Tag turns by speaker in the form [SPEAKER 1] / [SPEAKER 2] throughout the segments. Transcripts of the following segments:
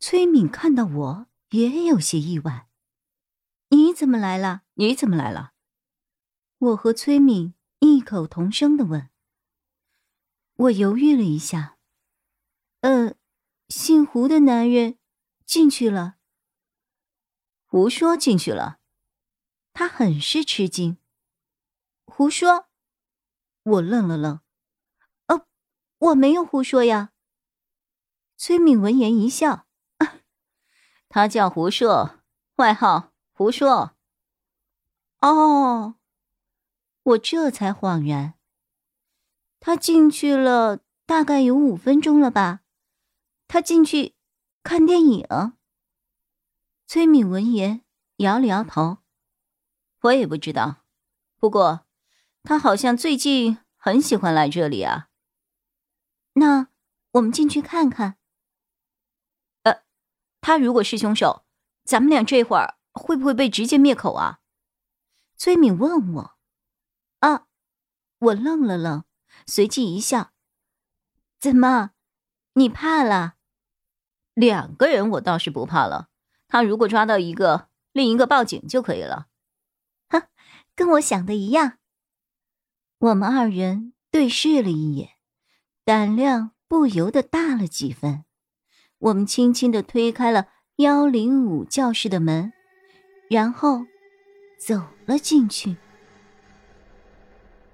[SPEAKER 1] 崔敏看到我也有些意外，你怎么来了？你怎么来了？我和崔敏异口同声的问。我犹豫了一下，呃，姓胡的男人进去了。
[SPEAKER 2] 胡说进去了，
[SPEAKER 1] 他很是吃惊。胡说？我愣了愣，呃，我没有胡说呀。崔敏闻言一笑。
[SPEAKER 2] 他叫胡硕，外号胡硕。
[SPEAKER 1] 哦，我这才恍然。他进去了，大概有五分钟了吧？他进去看电影。崔敏闻言摇了摇头，
[SPEAKER 2] 我也不知道。不过，他好像最近很喜欢来这里啊。
[SPEAKER 1] 那我们进去看看。
[SPEAKER 2] 他如果是凶手，咱们俩这会儿会不会被直接灭口啊？
[SPEAKER 1] 崔敏问我。啊，我愣了愣，随即一笑。怎么，你怕了？
[SPEAKER 2] 两个人我倒是不怕了。他如果抓到一个，另一个报警就可以了。
[SPEAKER 1] 哈，跟我想的一样。我们二人对视了一眼，胆量不由得大了几分。我们轻轻的推开了幺零五教室的门，然后走了进去。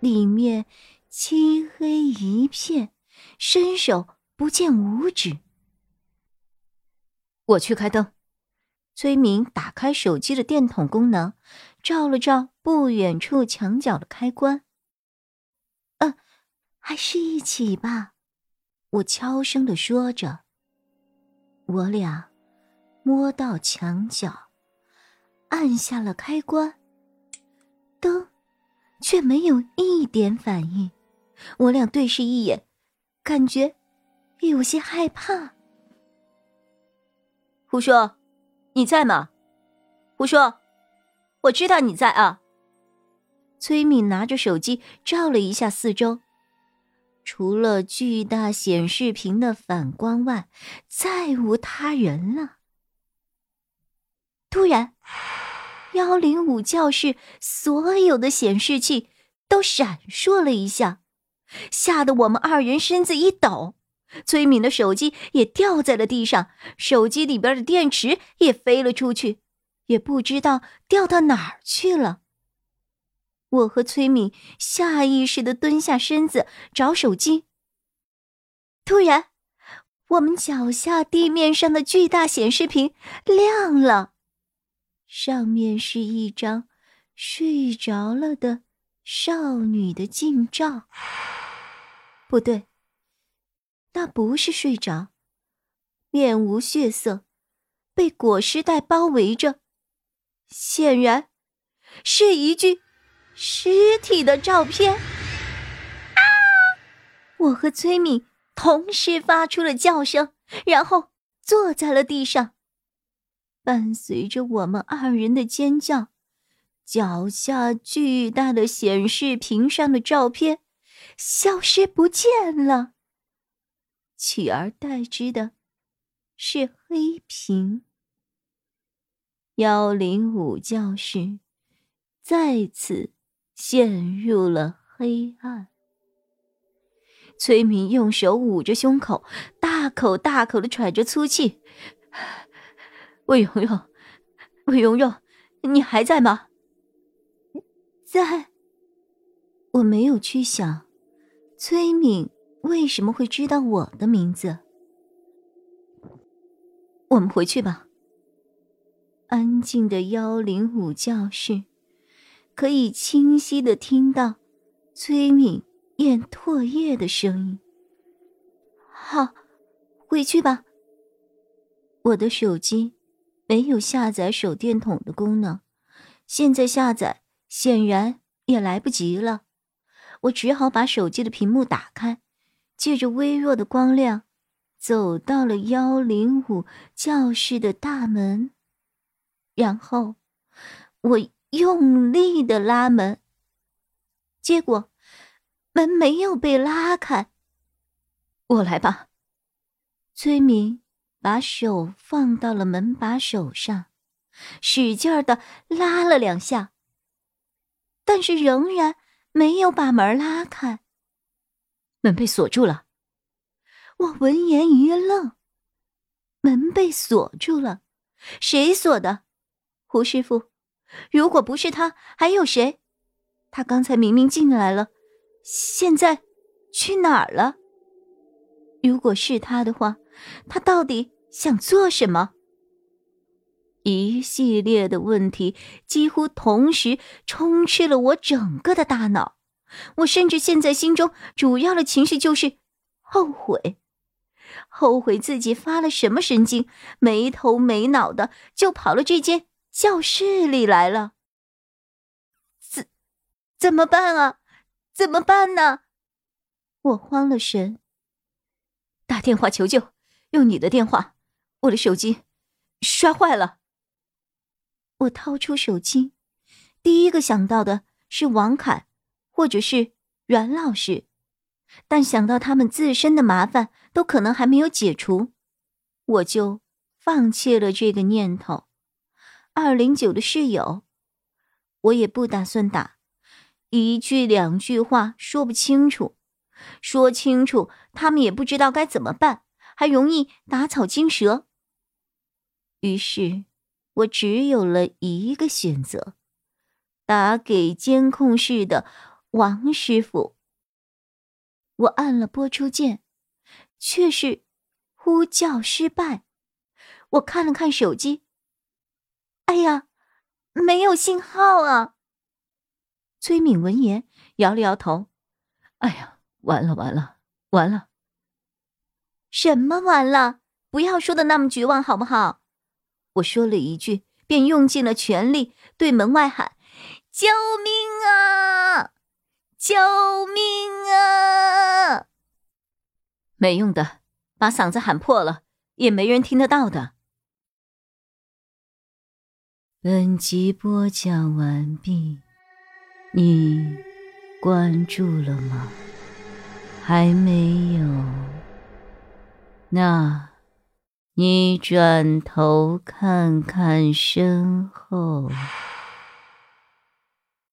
[SPEAKER 1] 里面漆黑一片，伸手不见五指。
[SPEAKER 2] 我去开灯。
[SPEAKER 1] 崔明打开手机的电筒功能，照了照不远处墙角的开关。呃，还是一起吧，我悄声的说着。我俩摸到墙角，按下了开关，灯却没有一点反应。我俩对视一眼，感觉有些害怕。
[SPEAKER 2] 胡说，你在吗？胡说，我知道你在啊。
[SPEAKER 1] 崔敏拿着手机照了一下四周。除了巨大显示屏的反光外，再无他人了。突然，幺零五教室所有的显示器都闪烁了一下，吓得我们二人身子一抖。崔敏的手机也掉在了地上，手机里边的电池也飞了出去，也不知道掉到哪儿去了。我和崔敏下意识的蹲下身子找手机。突然，我们脚下地面上的巨大显示屏亮了，上面是一张睡着了的少女的近照。不对，那不是睡着，面无血色，被裹尸袋包围着，显然是一具。尸体的照片！啊！我和崔敏同时发出了叫声，然后坐在了地上。伴随着我们二人的尖叫，脚下巨大的显示屏上的照片消失不见了，取而代之的是黑屏。幺零五教室再次。陷入了黑暗。崔敏用手捂着胸口，大口大口的喘着粗气。魏蓉蓉，魏蓉蓉，你还在吗？在。我没有去想，崔敏为什么会知道我的名字。我们回去吧。安静的幺零五教室。可以清晰的听到崔敏咽唾液的声音。好，回去吧。我的手机没有下载手电筒的功能，现在下载显然也来不及了。我只好把手机的屏幕打开，借着微弱的光亮，走到了幺零五教室的大门，然后我用力的拉门，结果门没有被拉开。
[SPEAKER 2] 我来吧，
[SPEAKER 1] 崔明把手放到了门把手上，使劲儿的拉了两下，但是仍然。没有把门拉开，
[SPEAKER 2] 门被锁住了。
[SPEAKER 1] 我闻言一愣，门被锁住了，谁锁的？胡师傅？如果不是他，还有谁？他刚才明明进来了，现在去哪儿了？如果是他的话，他到底想做什么？一系列的问题几乎同时充斥了我整个的大脑，我甚至现在心中主要的情绪就是后悔，后悔自己发了什么神经，没头没脑的就跑了这间教室里来了。怎怎么办啊？怎么办呢？我慌了神，
[SPEAKER 2] 打电话求救，用你的电话，我的手机摔坏了。
[SPEAKER 1] 我掏出手机，第一个想到的是王凯，或者是阮老师，但想到他们自身的麻烦都可能还没有解除，我就放弃了这个念头。二零九的室友，我也不打算打，一句两句话说不清楚，说清楚他们也不知道该怎么办，还容易打草惊蛇。于是。我只有了一个选择，打给监控室的王师傅。我按了播出键，却是呼叫失败。我看了看手机，哎呀，没有信号啊！
[SPEAKER 2] 崔敏闻言摇了摇头，哎呀，完了完了完了！
[SPEAKER 1] 什么完了？不要说的那么绝望，好不好？我说了一句，便用尽了全力对门外喊：“救命啊！救命啊！”
[SPEAKER 2] 没用的，把嗓子喊破了，也没人听得到的。
[SPEAKER 1] 本集播讲完毕，你关注了吗？还没有？那。你转头看看身后。